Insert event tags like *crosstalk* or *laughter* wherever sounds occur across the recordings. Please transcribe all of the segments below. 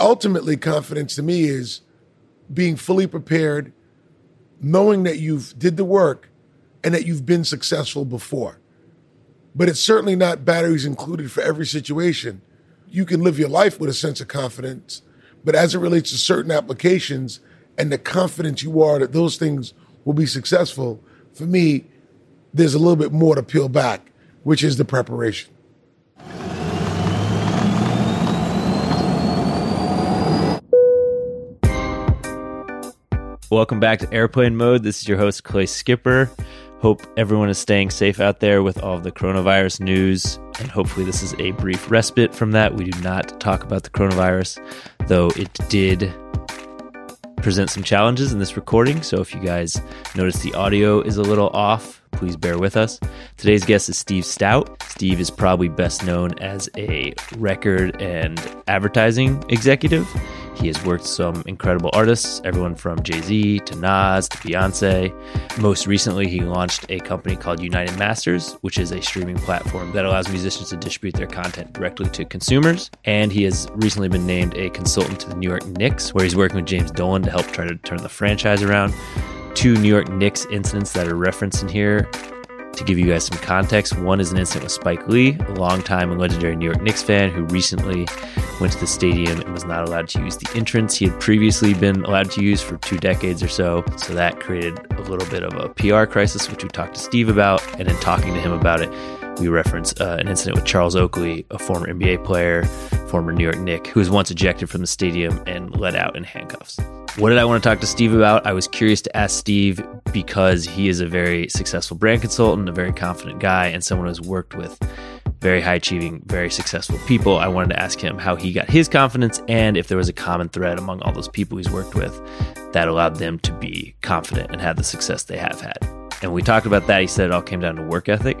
ultimately, confidence to me is being fully prepared, knowing that you've did the work and that you've been successful before. But it's certainly not batteries included for every situation. You can live your life with a sense of confidence, but as it relates to certain applications and the confidence you are that those things will be successful, for me, there's a little bit more to peel back, which is the preparation. Welcome back to Airplane Mode. This is your host, Clay Skipper. Hope everyone is staying safe out there with all the coronavirus news. And hopefully, this is a brief respite from that. We do not talk about the coronavirus, though it did present some challenges in this recording. So if you guys notice the audio is a little off, please bear with us. Today's guest is Steve Stoute. Steve is probably best known as a record and advertising executive. He has worked with some incredible artists, everyone from Jay Z to Nas to Beyonce. Most recently, he launched a company called United Masters, which is a streaming platform that allows musicians to distribute their content directly to consumers. And he has recently been named a consultant to the New York Knicks, where he's working with James Dolan to help try to turn the franchise around. Two New York Knicks incidents that are referenced in here to give you guys some context, one is an incident with Spike Lee, a longtime and legendary New York Knicks fan who recently went to the stadium and was not allowed to use the entrance he had previously been allowed to use for two decades or so. So that created a little bit of a PR crisis, which we talked to Steve about. And in talking to him about it, we reference uh, an incident with Charles Oakley, a former NBA player, former New York Knick, who was once ejected from the stadium and let out in handcuffs. What did I want to talk to Steve about? I was curious to ask Steve because he is a very successful brand consultant, a very confident guy, and someone who's worked with very high achieving, very successful people. I wanted to ask him how he got his confidence and if there was a common thread among all those people he's worked with that allowed them to be confident and have the success they have had. And we talked about that. He said it all came down to work ethic.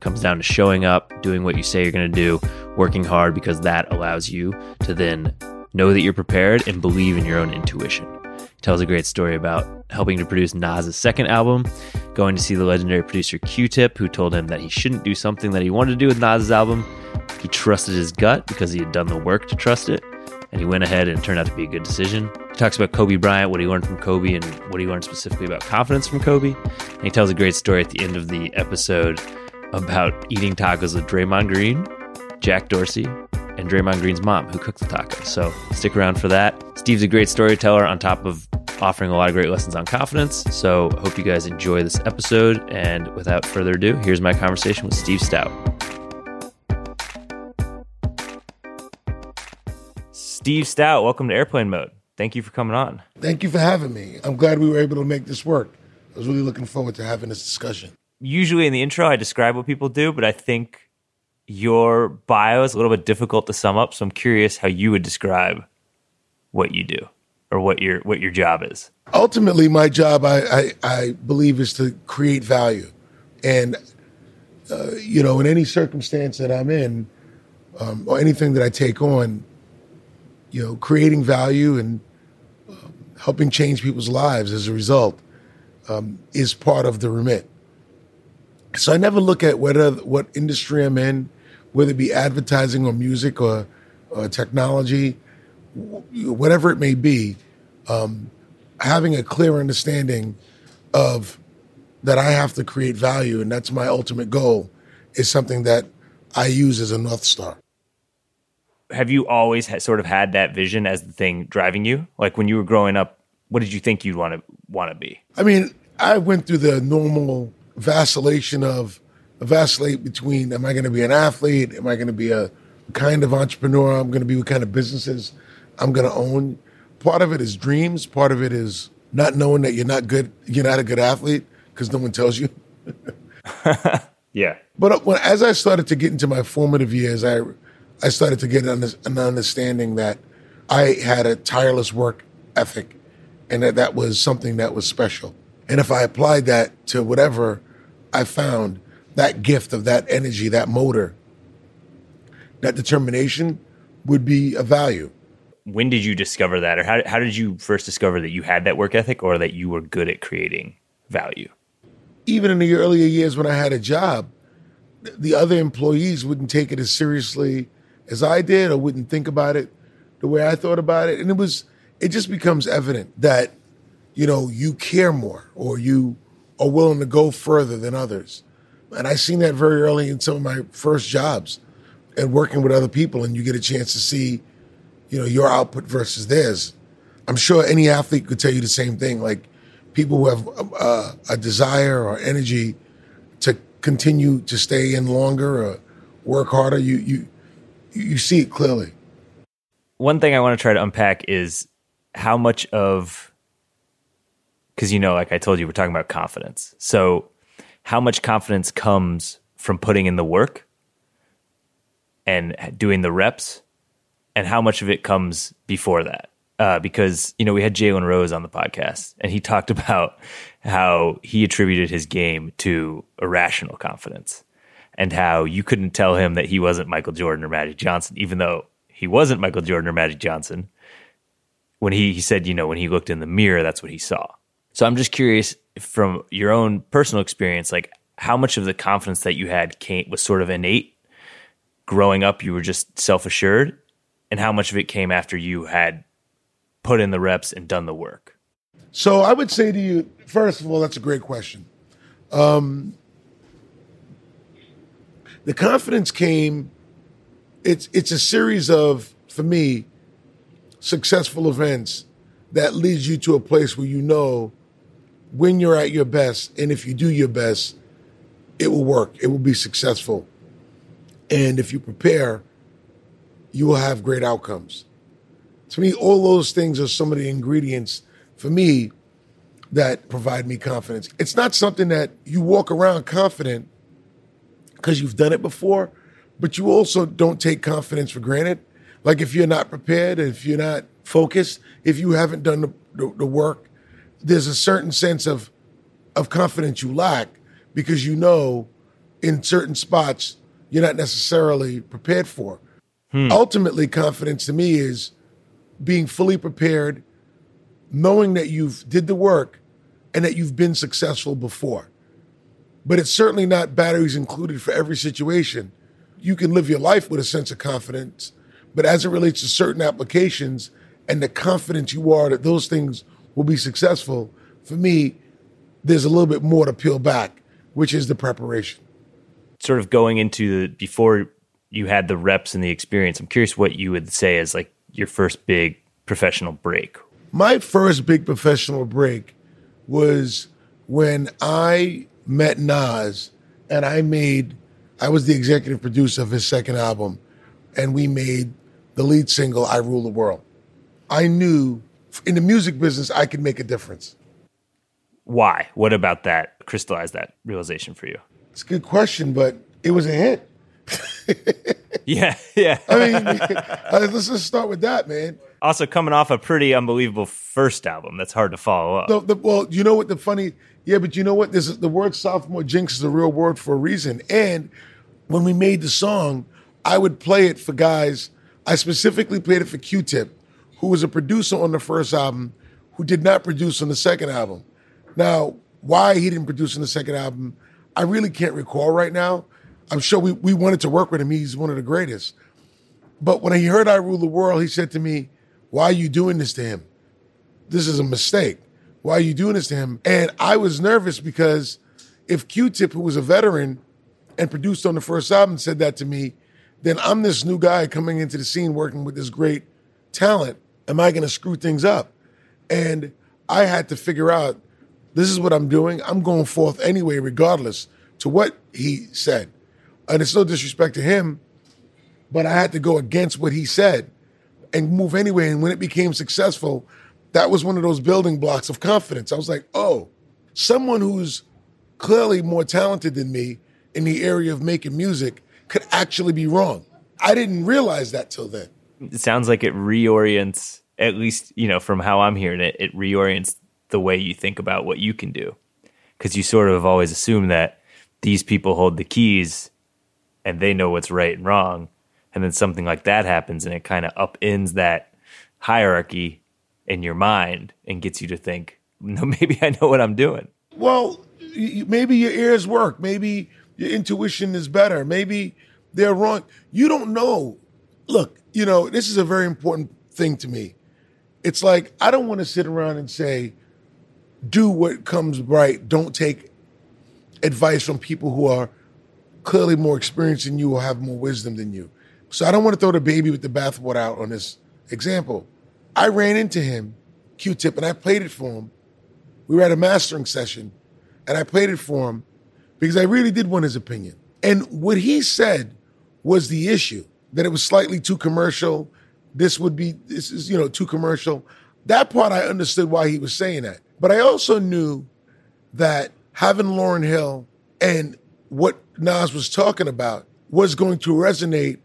Comes down to showing up, doing what you say you're going to do, working hard because that allows you to then know that you're prepared and believe in your own intuition. He tells a great story about helping to produce Nas's second album, going to see the legendary producer Q-Tip, who told him that he shouldn't do something that he wanted to do with Nas's album. He trusted his gut because he had done the work to trust it, and he went ahead and it turned out to be a good decision. He talks about Kobe Bryant, what he learned from Kobe, and what he learned specifically about confidence from Kobe. And he tells a great story at the end of the episode about eating tacos with Draymond Green, Jack Dorsey, and Draymond Green's mom, who cooked the tacos. So stick around for that. Steve's a great storyteller on top of offering a lot of great lessons on confidence. So hope you guys enjoy this episode. And without further ado, here's my conversation with Steve Stoute. Steve Stoute, welcome to Airplane Mode. Thank you for coming on. Thank you for having me. I'm glad we were able to make this work. I was really looking forward to having this discussion. Usually in the intro, I describe what people do, but I think your bio is a little bit difficult to sum up. So I'm curious how you would describe what you do or what your what your job is. Ultimately, my job, I I, I believe, is to create value, and uh, you know, in any circumstance that I'm in, um, or anything that I take on, you know, creating value and um, helping change people's lives as a result um, is part of the remit. So I never look at whether what industry I'm in, whether it be advertising or music or, or technology, whatever it may be, um, having a clear understanding of that I have to create value, and that's my ultimate goal, is something that I use as a north star. Have you always sort of had that vision as the thing driving you? Like when you were growing up, what did you think you'd want to want to be? I mean, I went through the normal vacillation of vacillate between am I going to be an athlete? Am I going to be a kind of entrepreneur? I'm going to be what kind of businesses I'm going to own. Part of it is dreams. Part of it is not knowing that you're not good. You're not a good athlete because no one tells you. *laughs* yeah. But uh, when, as I started to get into my formative years, I I started to get an, an understanding that I had a tireless work ethic, and that that was something that was special. And if I applied that to whatever I found, that gift of that energy, that motor, that determination would be a value. When did you discover that, or how, how did you first discover that you had that work ethic or that you were good at creating value? Even in the earlier years when I had a job, the other employees wouldn't take it as seriously as I did or wouldn't think about it the way I thought about it, and it was it just becomes evident that you know you care more or you are willing to go further than others. And I seen that very early in some of my first jobs and working with other people, and you get a chance to see, you know, your output versus theirs. I'm sure any athlete could tell you the same thing. Like people who have uh, a desire or energy to continue to stay in longer or work harder, you you you see it clearly. One thing I want to try to unpack is how much of because you know, like I told you, we're talking about confidence. So, how much confidence comes from putting in the work and doing the reps, and how much of it comes before that? Uh, because you know we had Jalen Rose on the podcast, and he talked *laughs* about how he attributed his game to irrational confidence, and how you couldn't tell him that he wasn't Michael Jordan or Magic Johnson, even though he wasn't Michael Jordan or Magic Johnson. When he, he said, you know, when he looked in the mirror, that's what he saw. So I'm just curious from your own personal experience, like how much of the confidence that you had came was sort of innate growing up. You were just self assured, and how much of it came after you had put in the reps and done the work. So I would say to you, first of all, that's a great question. Um, the confidence came. It's it's a series of for me successful events that leads you to a place where you know when you're at your best, and if you do your best, it will work. It will be successful, and if you prepare, you will have great outcomes. To me, all those things are some of the ingredients for me that provide me confidence. It's not something that you walk around confident because you've done it before, but you also don't take confidence for granted. Like if you're not prepared, if you're not focused, if you haven't done the, the, the work, there's a certain sense of of confidence you lack because you know in certain spots you're not necessarily prepared for. Hmm. Ultimately, confidence to me is being fully prepared, knowing that you've did the work and that you've been successful before. But it's certainly not batteries included for every situation. You can live your life with a sense of confidence, but as it relates to certain applications and the confidence you are that those things will be successful, for me, there's a little bit more to peel back, which is the preparation. Sort of going into the before you had the reps and the experience, I'm curious what you would say is like your first big professional break? My first big professional break was when I met Nas and I made, I was the executive producer of his second album, and we made the lead single, I Rule the World. I knew in the music business I could make a difference. Why? What about that crystallized that realization for you? It's a good question, but it was a hit. *laughs* yeah, yeah. *laughs* I mean, *laughs* uh, let's just start with that, man. Also, coming off a pretty unbelievable first album, that's hard to follow up. The, the, well, you know what the funny? Yeah, but you know what? This is, the word sophomore jinx is a real word for a reason. And when we made the song, I would play it for guys. I specifically played it for Q-Tip, who was a producer on the first album, who did not produce on the second album. Now, why he didn't produce on the second album, I really can't recall right now. I'm sure we, we wanted to work with him. He's one of the greatest. But when he heard I Rule the World, he said to me, Why are you doing this to him? This is a mistake. Why are you doing this to him? And I was nervous because if Q Tip, who was a veteran and produced on the first album, said that to me, then I'm this new guy coming into the scene working with this great talent. Am I going to screw things up? And I had to figure out this is what I'm doing. I'm going forth anyway, regardless to what he said and it's no disrespect to him, but I had to go against what he said and move anyway. And when it became successful, that was one of those building blocks of confidence. I was like, oh, someone who's clearly more talented than me in the area of making music could actually be wrong. I didn't realize that till then. It sounds like it reorients, at least, you know, from how I'm hearing it, it reorients the way you think about what you can do. Because you sort of always assume that these people hold the keys and they know what's right and wrong. And then something like that happens and it kind of upends that hierarchy in your mind and gets you to think, no, *laughs* maybe I know what I'm doing. Well, maybe your ears work. Maybe your intuition is better. Maybe they're wrong. You don't know. Look, you know, this is a very important thing to me. It's like I don't want to sit around and say, do what comes right. Don't take advice from people who are clearly more experienced than you or have more wisdom than you. So I don't want to throw the baby with the bathwater out on this example. I ran into him, Q-Tip, and I played it for him. We were at a mastering session, and I played it for him because I really did want his opinion. And what he said was the issue that it was slightly too commercial. This would be this is you know too commercial. That part I understood why he was saying that, but I also knew that having Lauryn Hill and what Nas was talking about was going to resonate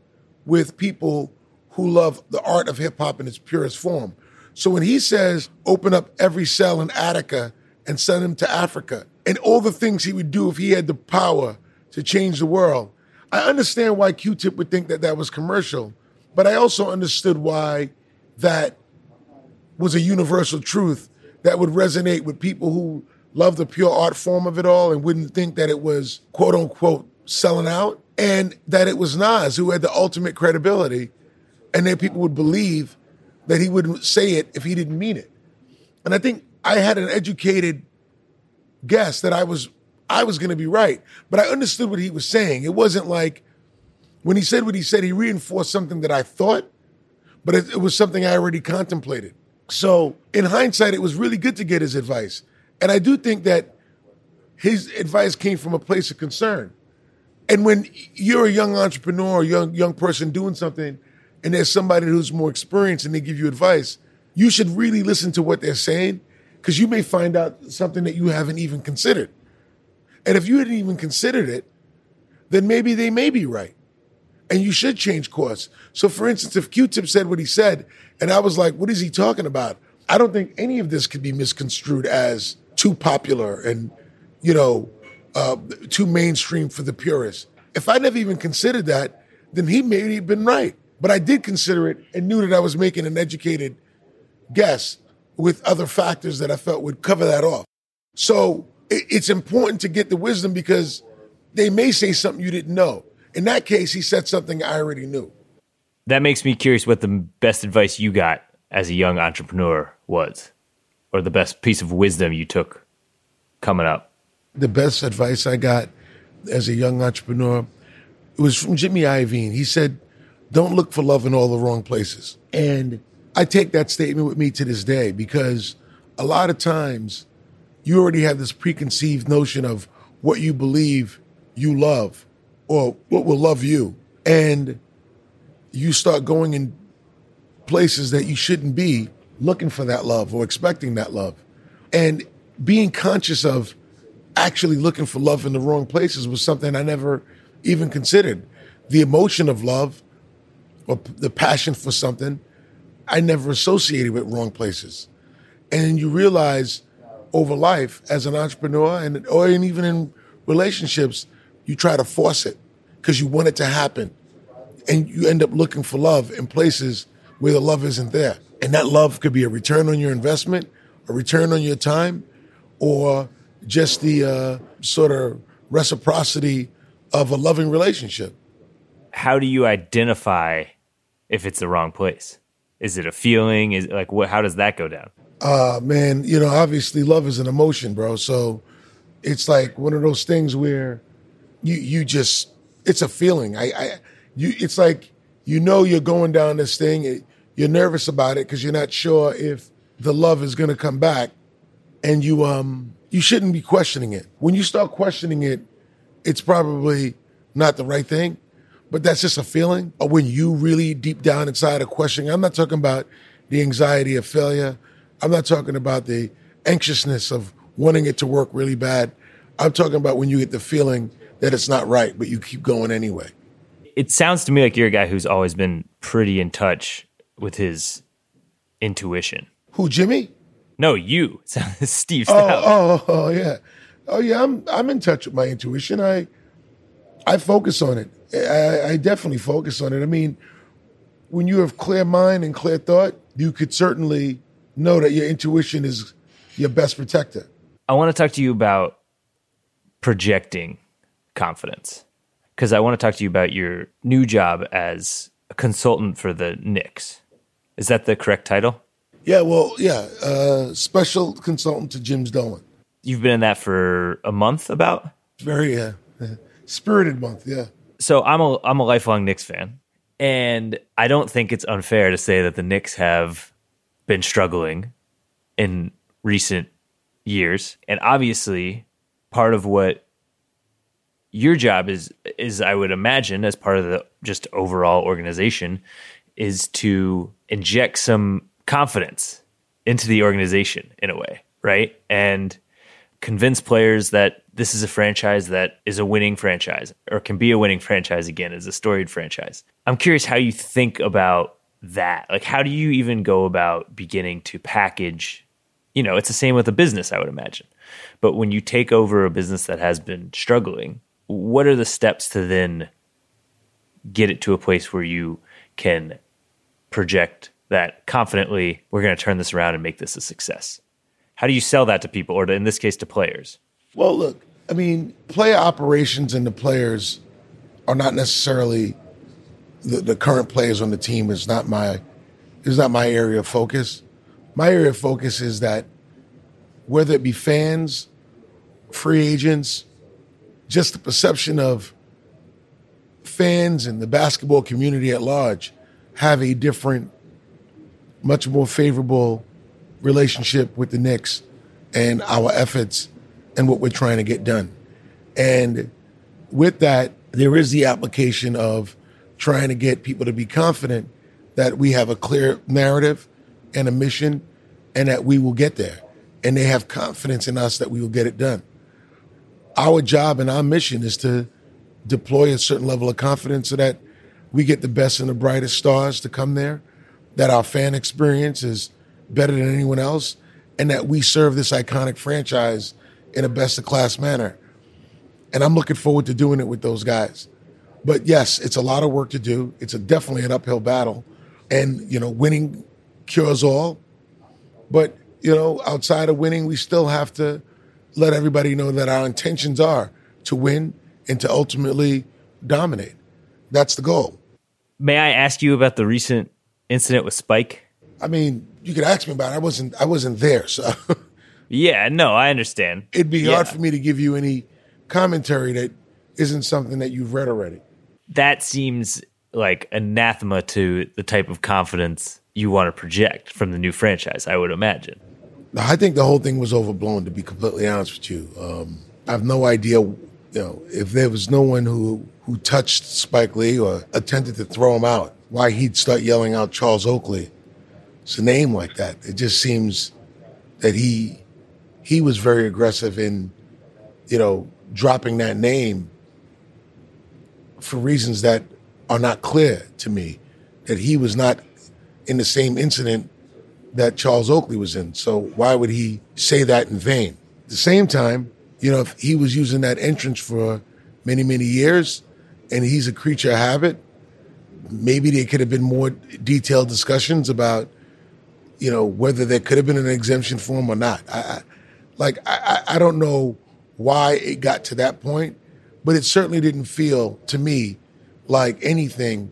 with people who love the art of hip hop in its purest form. So when he says, open up every cell in Attica and send him to Africa, and all the things he would do if he had the power to change the world, I understand why Q Tip would think that that was commercial, but I also understood why that was a universal truth that would resonate with people who love the pure art form of it all and wouldn't think that it was quote unquote selling out and that it was Nas who had the ultimate credibility and then people would believe that he wouldn't say it if he didn't mean it. And I think I had an educated guess that I was I was going to be right, but I understood what he was saying. It wasn't like when he said what he said, he reinforced something that I thought, but it, it was something I already contemplated. So in hindsight, it was really good to get his advice. And I do think that his advice came from a place of concern. And when you're a young entrepreneur, a young young person doing something, and there's somebody who's more experienced and they give you advice, you should really listen to what they're saying because you may find out something that you haven't even considered. And if you hadn't even considered it, then maybe they may be right. And you should change course. So, for instance, if Q Tip said what he said, and I was like, what is he talking about? I don't think any of this could be misconstrued as too popular and, you know, uh, too mainstream for the purists. If I never even considered that, then he may have been right. But I did consider it and knew that I was making an educated guess with other factors that I felt would cover that off. So it's important to get the wisdom because they may say something you didn't know. In that case, he said something I already knew. That makes me curious what the best advice you got as a young entrepreneur was or the best piece of wisdom you took coming up? The best advice I got as a young entrepreneur it was from Jimmy Iovine. He said, "Don't look for love in all the wrong places." And I take that statement with me to this day because a lot of times you already have this preconceived notion of what you believe you love or what will love you. And you start going in places that you shouldn't be looking for that love or expecting that love. And being conscious of actually looking for love in the wrong places was something I never even considered. The emotion of love or the passion for something, I never associated with wrong places. And you realize over life as an entrepreneur and or even in relationships, you try to force it because you want it to happen. And you end up looking for love in places where the love isn't there. And that love could be a return on your investment, a return on your time, or just the uh, sort of reciprocity of a loving relationship. How do you identify if it's the wrong place? Is it a feeling? Is like what? How does that go down? Uh man, you know, obviously love is an emotion, bro. So it's like one of those things where you you just it's a feeling. I, I you it's like you know you're going down this thing you're nervous about it because you're not sure if the love is going to come back and you um you shouldn't be questioning it when you start questioning it it's probably not the right thing but that's just a feeling or when you really deep down inside are questioning i'm not talking about the anxiety of failure i'm not talking about the anxiousness of wanting it to work really bad i'm talking about when you get the feeling that it's not right but you keep going anyway it sounds to me like you're a guy who's always been pretty in touch with his intuition. Who, Jimmy? No, you, *laughs* Steve oh, Oh, oh, oh, yeah, oh yeah. I'm I'm in touch with my intuition. I I focus on it. I, I definitely focus on it. I mean, when you have clear mind and clear thought, you could certainly know that your intuition is your best protector. I want to talk to you about projecting confidence because I want to talk to you about your new job as a consultant for the Knicks Is that the correct title? Yeah, well, yeah, uh, special consultant to Jim's Dolan. You've been in that for a month about? Very uh, spirited month, yeah. So I'm a I'm a lifelong Knicks fan, and I don't think it's unfair to say that the Knicks have been struggling in recent years, and obviously, part of what your job is is I would imagine as part of the just overall organization is to inject some confidence into the organization in a way, right? And convince players that this is a franchise that is a winning franchise or can be a winning franchise again, is a storied franchise. I'm curious how you think about that. Like, how do you even go about beginning to package? You know, it's the same with a business, I would imagine. But when you take over a business that has been struggling, what are the steps to then get it to a place where you can project that confidently we're going to turn this around and make this a success? How do you sell that to people, or to, in this case, to players? Well, look, I mean, player operations and the players are not necessarily the, the current players on the team is not my is not my area of focus. My area of focus is that whether it be fans, free agents, just the perception of fans and the basketball community at large have a different, much more favorable relationship with the Knicks and our efforts and what we're trying to get done. And with that, there is the application of trying to get people to be confident that we have a clear narrative and a mission and that we will get there. And they have confidence in us that we will get it done. Our job and our mission is to deploy a certain level of confidence so that we get the best and the brightest stars to come there, that our fan experience is better than anyone else, and that we serve this iconic franchise in a best of class manner. And I'm looking forward to doing it with those guys. But yes, it's a lot of work to do. It's a, definitely an uphill battle. And, you know, winning cures all. But, you know, outside of winning, we still have to let everybody know that our intentions are to win and to ultimately dominate. That's the goal. May I ask you about the recent incident with Spike? I mean, you could ask me about it. I wasn't I wasn't there, so *laughs* Yeah, no, I understand. It'd be yeah. hard for me to give you any commentary that isn't something that you've read already. That seems like anathema to the type of confidence you want to project from the new franchise, I would imagine. I think the whole thing was overblown, to be completely honest with you. Um, I have no idea, you know, if there was no one who, who touched Spike Lee or attempted to throw him out, why he'd start yelling out Charles Oakley it's a name like that. It just seems that he he was very aggressive in, you know, dropping that name for reasons that are not clear to me. That he was not in the same incident that Charles Oakley was in. So why would he say that in vain? At the same time, you know, if he was using that entrance for many, many years and he's a creature of habit, maybe there could have been more detailed discussions about you know, whether there could have been an exemption for him or not. I, I like I, I don't know why it got to that point, but it certainly didn't feel to me like anything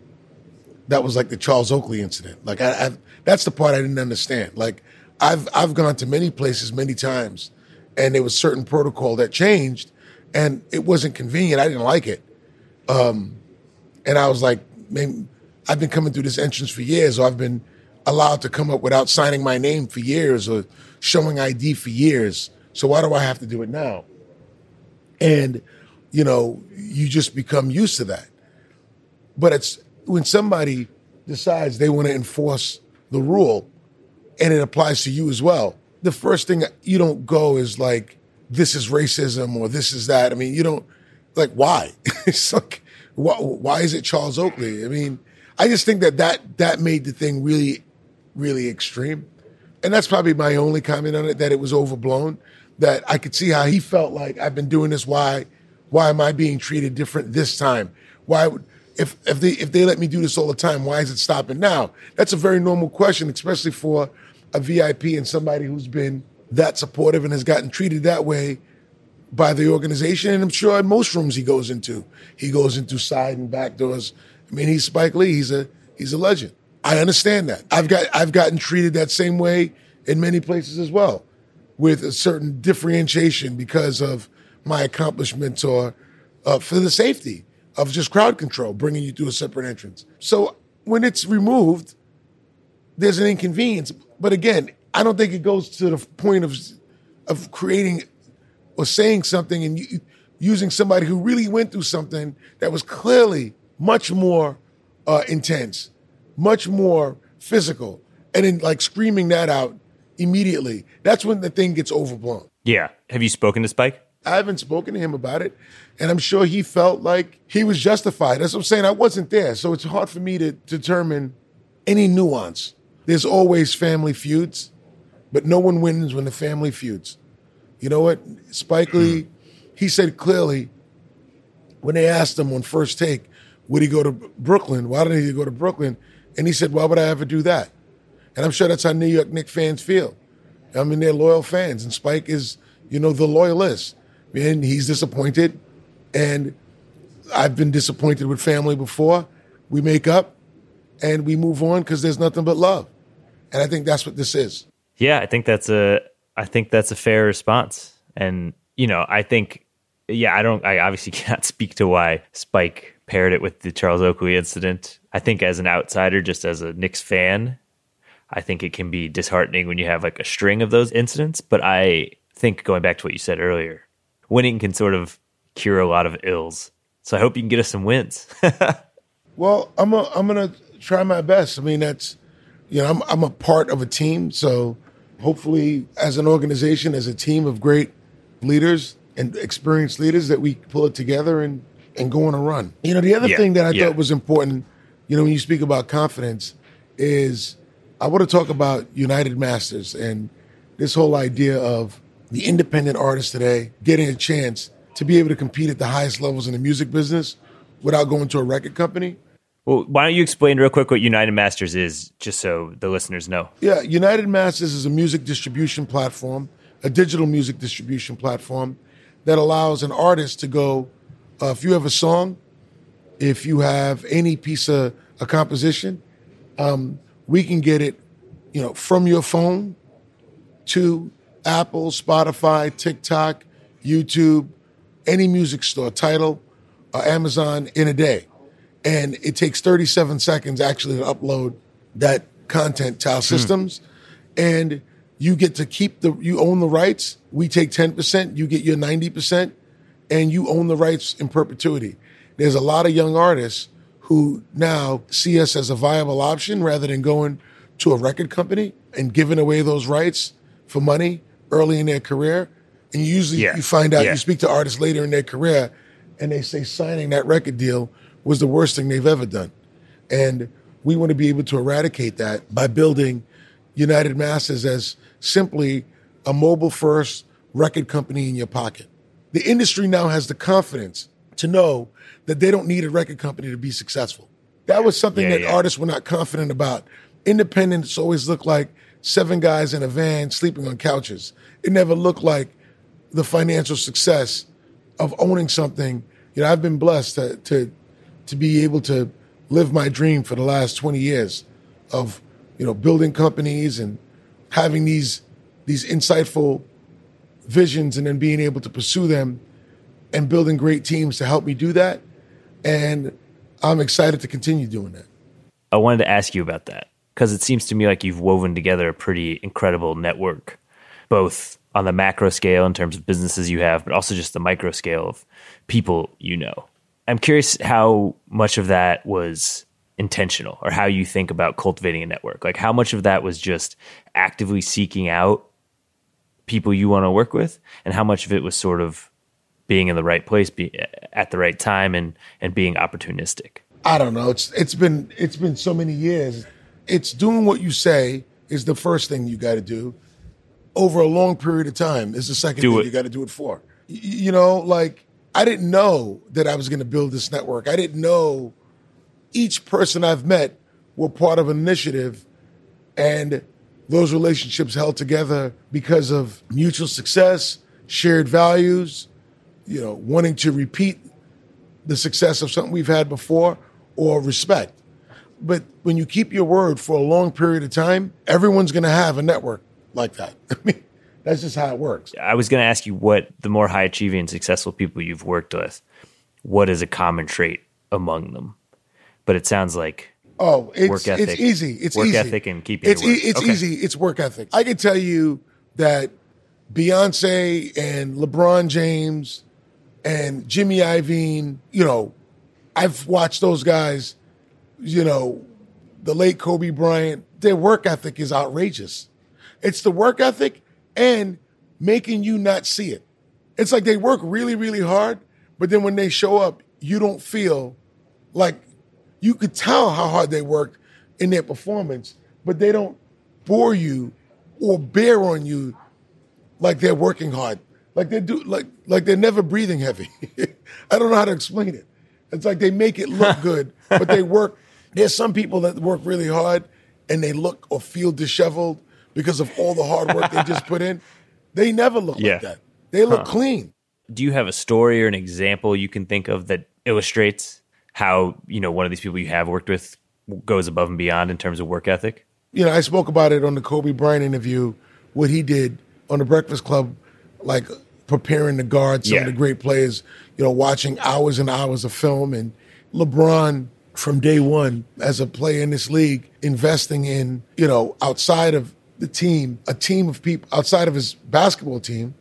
that was like the Charles Oakley incident. Like I, I that's the part I didn't understand. Like I've I've gone to many places many times, and there was certain protocol that changed, and it wasn't convenient. I didn't like it, um, and I was like, I've been coming through this entrance for years, or I've been allowed to come up without signing my name for years or showing ID for years. So why do I have to do it now? And, you know, you just become used to that. But it's when somebody decides they want to enforce the rule and it applies to you as well, the first thing you don't go is like, this is racism or this is that. I mean, you don't, like, why? *laughs* it's like, why, why is it Charles Oakley? I mean, I just think that that, that made the thing really really extreme. And that's probably my only comment on it, that it was overblown. That I could see how he felt like I've been doing this. Why, why am I being treated different this time? Why would, if, if they, if they let me do this all the time, why is it stopping now? That's a very normal question, especially for a VIP and somebody who's been that supportive and has gotten treated that way by the organization. And I'm sure in most rooms he goes into, he goes into side and back doors. I mean, he's Spike Lee. He's a, he's a legend. I understand that. I've got I've gotten treated that same way in many places as well, with a certain differentiation because of my accomplishments or uh, for the safety of just crowd control, bringing you through a separate entrance. So when it's removed, there's an inconvenience. But again, I don't think it goes to the point of of creating or saying something and using somebody who really went through something that was clearly much more uh, intense, much more physical, and then like screaming that out immediately. That's when the thing gets overblown. Yeah. Have you spoken to Spike? I haven't spoken to him about it, and I'm sure he felt like he was justified. That's what I'm saying. I wasn't there, so it's hard for me to determine any nuance. There's always family feuds, but no one wins when the family feuds. You know what? Spike Lee, he said clearly when they asked him on first take, would he go to Brooklyn? Why didn't he go to Brooklyn? And he said, why would I ever do that? And I'm sure that's how New York Knicks fans feel. I mean, they're loyal fans, and Spike is, you know, the loyalist and he's disappointed. And I've been disappointed with family before. We make up and we move on because there's nothing but love. And I think that's what this is. Yeah, I think that's a I think that's a fair response. And you know, I think yeah, I don't I obviously *laughs* cannot speak to why Spike paired it with the Charles Oakley incident. I think as an outsider, just as a Knicks fan, I think it can be disheartening when you have like a string of those incidents. But I think going back to what you said earlier, winning can sort of cure a lot of ills. So I hope you can get us some wins. *laughs* well, I'm a, I'm gonna try my best. I mean, that's you know, I'm I'm a part of a team, so hopefully, as an organization, as a team of great leaders and experienced leaders, that we pull it together and and go on a run. You know, the other yeah, thing that I yeah. thought was important, you know, when you speak about confidence, is I want to talk about United Masters and this whole idea of the independent artist today getting a chance to be able to compete at the highest levels in the music business without going to a record company. Well, why don't you explain real quick what United Masters is, just so the listeners know? Yeah, United Masters is a music distribution platform, a digital music distribution platform that allows an artist to go, uh, if you have a song, if you have any piece of a composition, um, we can get it, you know, from your phone to Apple, Spotify, TikTok, YouTube, any music store, Tidal, uh, Amazon in a day. And it takes 37 seconds actually to upload that content to our hmm. systems. And you get to keep the, you own the rights. We take 10%, you get your 90%, and you own the rights in perpetuity. There's a lot of young artists who now see us as a viable option rather than going to a record company and giving away those rights for money early in their career, and usually yeah. you find out yeah. you speak to artists later in their career, and they say signing that record deal was the worst thing they've ever done, and we want to be able to eradicate that by building United Masters as simply a mobile first record company in your pocket. The industry now has the confidence to know that they don't need a record company to be successful. That was something yeah, that artists were not confident about. Independence always looked like seven guys in a van sleeping on couches. It never looked like the financial success of owning something. You know, I've been blessed to, to, to be able to live my dream for the last 20 years of, you know, building companies and having these, these insightful visions and then being able to pursue them and building great teams to help me do that. And I'm excited to continue doing that. I wanted to ask you about that because it seems to me like you've woven together a pretty incredible network, both on the macro scale in terms of businesses you have, but also just the micro scale of people you know. I'm curious how much of that was intentional or how you think about cultivating a network. Like how much of that was just actively seeking out people you want to work with and how much of it was sort of being in the right place be, at the right time and and being opportunistic. I don't know. It's it's been it's been so many years it's doing what you say is the first thing you got to do over a long period of time is the second do thing it. you got to do it for. Y- you know, like I didn't know that I was going to build this network. I didn't know each person I've met were part of an initiative and those relationships held together because of mutual success, shared values, you know, wanting to repeat the success of something we've had before or respect. But when you keep your word for a long period of time, everyone's going to have a network like that. *laughs* I mean, that's just how it works. I was going to ask you what the more high achieving and successful people you've worked with, what is a common trait among them? But it sounds like Oh, it's Work ethic. it's easy. It's Work easy. ethic and keeping it's your word. e- it's Okay. easy. It's work ethic. I can tell you that Beyonce and LeBron James and Jimmy Iovine, you know, I've watched those guys, you know, the late Kobe Bryant, their work ethic is outrageous. It's the work ethic and making you not see it. It's like they work really, really hard, but then when they show up, you don't feel like you could tell how hard they worked in their performance, but they don't bore you or bear on you like they're working hard. Like they do like like they're never breathing heavy. *laughs* I don't know how to explain it. It's like they make it look *laughs* good, but they work there's some people that work really hard and they look or feel disheveled because of all the hard work they just put in. *laughs* They never look Yeah. like that. They look clean. do you have a story or an example you can think of that illustrates how you know one of these people you have worked with goes above and beyond in terms of work ethic you know, I spoke about it on the Kobe Bryant interview, what he did on the Breakfast Club, like preparing to guard some Yeah. of the great players, you know, watching hours and hours of film. And LeBron, from day one, as a player in this league, investing in, you know, outside of the team, a team of people, outside of his basketball team,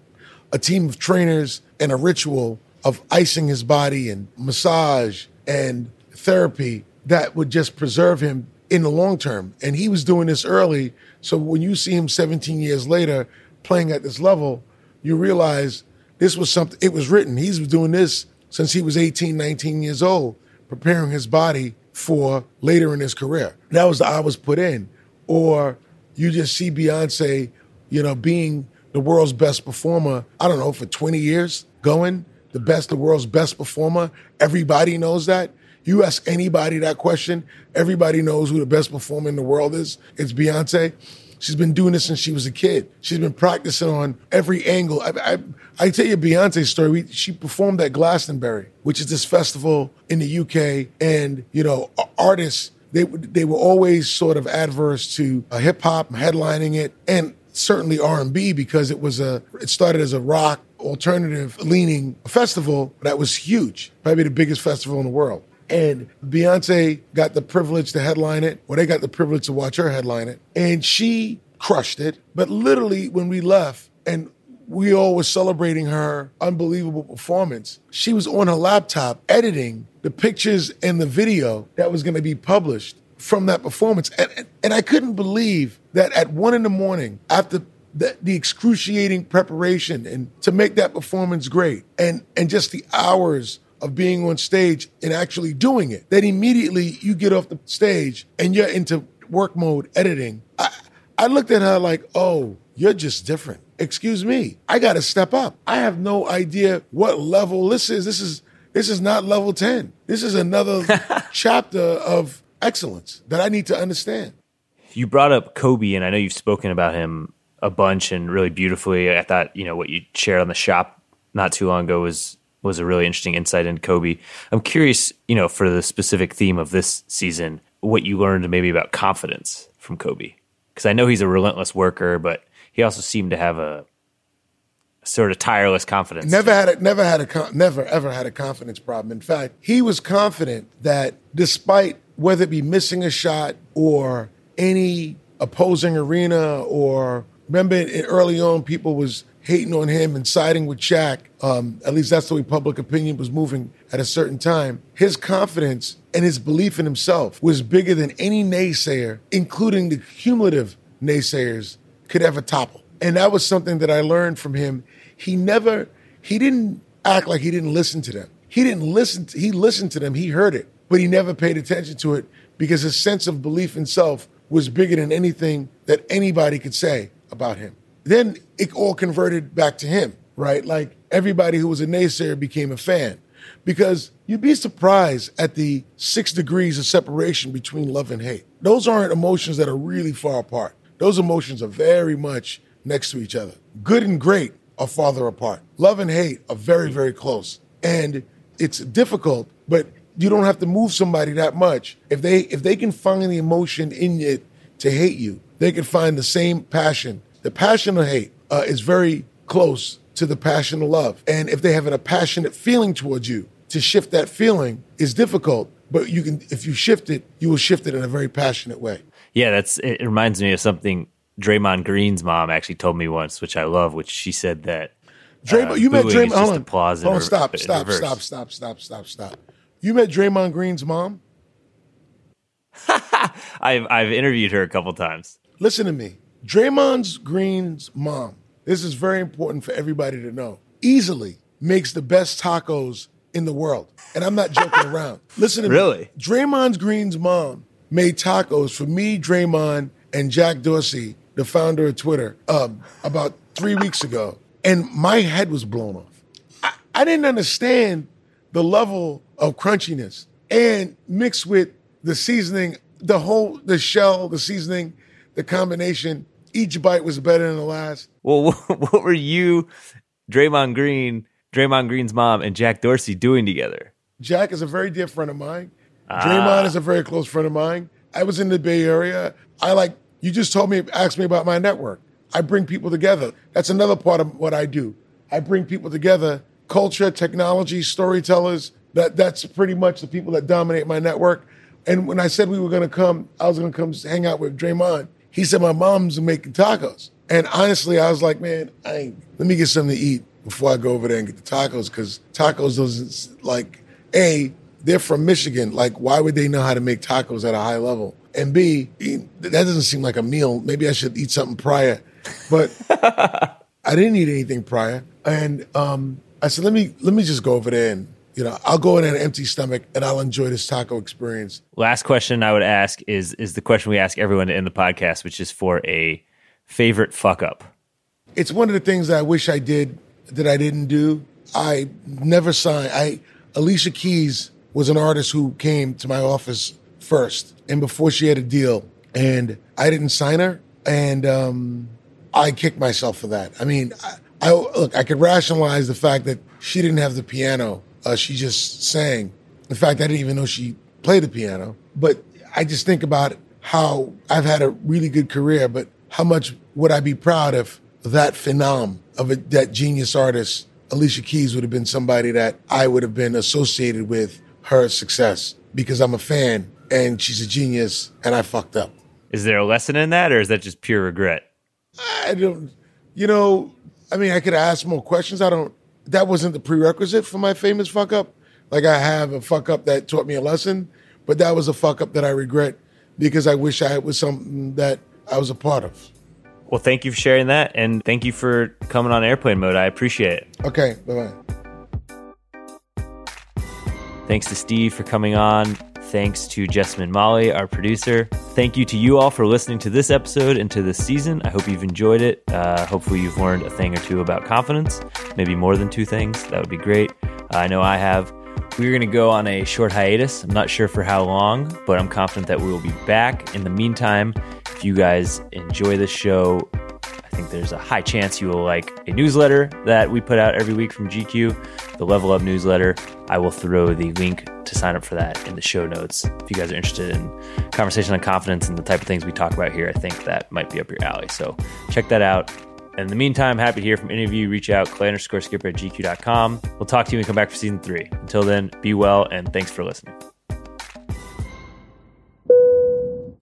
a team of trainers and a ritual of icing his body and massage and therapy that would just preserve him in the long term. And he was doing this early. So when you see him 17 years later playing at this level, you realize this was something, it was written. He's doing this since he was 18, 19 years old, preparing his body for later in his career. That was the hours put in. Or you just see Beyonce, you know, being the world's best performer, I don't know, for 20 years going, the best, the world's best performer. Everybody knows that. You ask anybody that question, everybody knows who the best performer in the world is. It's Beyonce. She's been doing this since she was a kid. She's been practicing on every angle. I, I, I tell you Beyonce's story. We, she performed at Glastonbury, which is this festival in the UK, and you know, artists they they were always sort of adverse to uh, hip hop headlining it, and certainly R and B because it was a it started as a rock alternative leaning festival that was huge, probably the biggest festival in the world. And Beyonce got the privilege to headline it, or they got the privilege to watch her headline it, and she crushed it. But literally, when we left, and we all were celebrating her unbelievable performance. She was on her laptop editing the pictures and the video that was going to be published from that performance. And, and, and I couldn't believe that at one in the morning, after the, the excruciating preparation and to make that performance great, and, and just the hours of being on stage and actually doing it, that immediately you get off the stage and you're into work mode editing. I, I looked at her like, oh, you're just different. Excuse me. I got to step up. I have no idea what level this is. This is this is not level 10. This is another *laughs* chapter of excellence that I need to understand. you brought up kobe and i know you've spoken about him a bunch and really beautifully i thought you know what you shared on the shop not too long ago was was a really interesting insight into kobe. I'm curious you know for the specific theme of this season what you learned maybe about confidence from kobe. Because i know he's a relentless worker but he also seemed to have a, sort of tireless confidence. Never had a, never had a never ever had a confidence problem. In fact, he was confident that despite whether it be missing a shot or any opposing arena or remember early on people was hating on him and siding with Shaq. Um, at least that's the way public opinion was moving at a certain time. His confidence and his belief in himself was bigger than any naysayer, including the cumulative naysayers, could ever topple. And that was something that I learned from him. He never, he didn't act like he didn't listen to them. He didn't listen, to, he listened to them, he heard it, but he never paid attention to it because his sense of belief in self was bigger than anything that anybody could say about him. Then it all converted back to him, right? Like everybody who was a naysayer became a fan because you'd be surprised at the six degrees of separation between love and hate. Those aren't emotions that are really far apart. Those emotions are very much next to each other. Good and great are farther apart. Love and hate are very, very close. And it's difficult, but you don't have to move somebody that much. If they if they can find the emotion in it to hate you, they can find the same passion. The passion of hate uh, is very close to the passion of love. And if they have a passionate feeling towards you, to shift that feeling is difficult. But you can, if you shift it, you will shift it in a very passionate way. Yeah, that's. It reminds me of something Draymond Green's mom actually told me once, which I love. Which she said that Draymond, uh, you met Draymond. Hold on, applause hold on, re- stop, in stop, stop, stop, stop, stop, stop. You met Draymond Green's mom. *laughs* I've I've interviewed her a couple times. Listen to me. Draymond Green's mom, this is very important for everybody to know, easily makes the best tacos in the world. And I'm not joking *laughs* around. Listen to Really? me. Draymond Green's mom made tacos for me, Draymond, and Jack Dorsey, the founder of Twitter, um, about three weeks ago. And my head was blown off. I, I didn't understand the level of crunchiness and mixed with the seasoning, the whole, the shell, the seasoning, the combination. Each bite was better than the last. Well, *laughs* what were you, Draymond Green, Draymond Green's mom, and Jack Dorsey doing together? Jack is a very dear friend of mine. Ah. Draymond is a very close friend of mine. I was in the Bay Area. I like, you just told me, asked me about my network. I bring people together. That's another part of what I do. I bring people together, culture, technology, storytellers. That, that's pretty much the people that dominate my network. And when I said we were going to come, I was going to come hang out with Draymond. He said, my mom's making tacos. And honestly, I was like, man, I ain't, let me get something to eat before I go over there and get the tacos. Cause tacos doesn't like, A, they're from Michigan. Like, why would they know how to make tacos at a high level? And B, that doesn't seem like a meal. Maybe I should eat something prior. But *laughs* I didn't eat anything prior. And um, I said, let me let me just go over there and you know, I'll go in an empty stomach and I'll enjoy this taco experience. Last question I would ask is is the question we ask everyone in the podcast, which is for a favorite fuck up. It's one of the things that I wish I did that I didn't do. I never signed. I Alicia Keys was an artist who came to my office first, and before she had a deal, and I didn't sign her, and um, I kicked myself for that. I mean, I, I look. I could rationalize the fact that she didn't have the piano; uh, she just sang. In fact, I didn't even know she played the piano. But I just think about how I've had a really good career, but how much would I be proud if that phenom of a, that genius artist, Alicia Keys, would have been somebody that I would have been associated with her success because I'm a fan and she's a genius and I fucked up. Is there a lesson in that, or is that just pure regret? I don't, you know, I mean, I could ask more questions. I don't, that wasn't the prerequisite for my famous fuck up. Like I have a fuck up that taught me a lesson, but that was a fuck up that I regret because I wish I was something that I was a part of. Well, thank you for sharing that, and thank you for coming on airplane mode. I appreciate it. Okay, bye bye. Thanks to Steve for coming on. Thanks to Jessamine Molly, our producer. Thank you to you all for listening to this episode and to this season. I hope you've enjoyed it. Uh, hopefully, you've learned a thing or two about confidence, maybe more than two things. That would be great. I know I have. We're going to go on a short hiatus. I'm not sure for how long, but I'm confident that we will be back. In the meantime, if you guys enjoy this show, I think there's a high chance you will like a newsletter that we put out every week from GQ, the Level Up newsletter. I will throw the link to sign up for that in the show notes. If you guys are interested in conversation on confidence and the type of things we talk about here, I think that might be up your alley. So check that out. In the meantime, happy to hear from any of you. Reach out, clay underscore skipper at gq.com. We'll talk to you and come back for season three. Until then, be well and thanks for listening.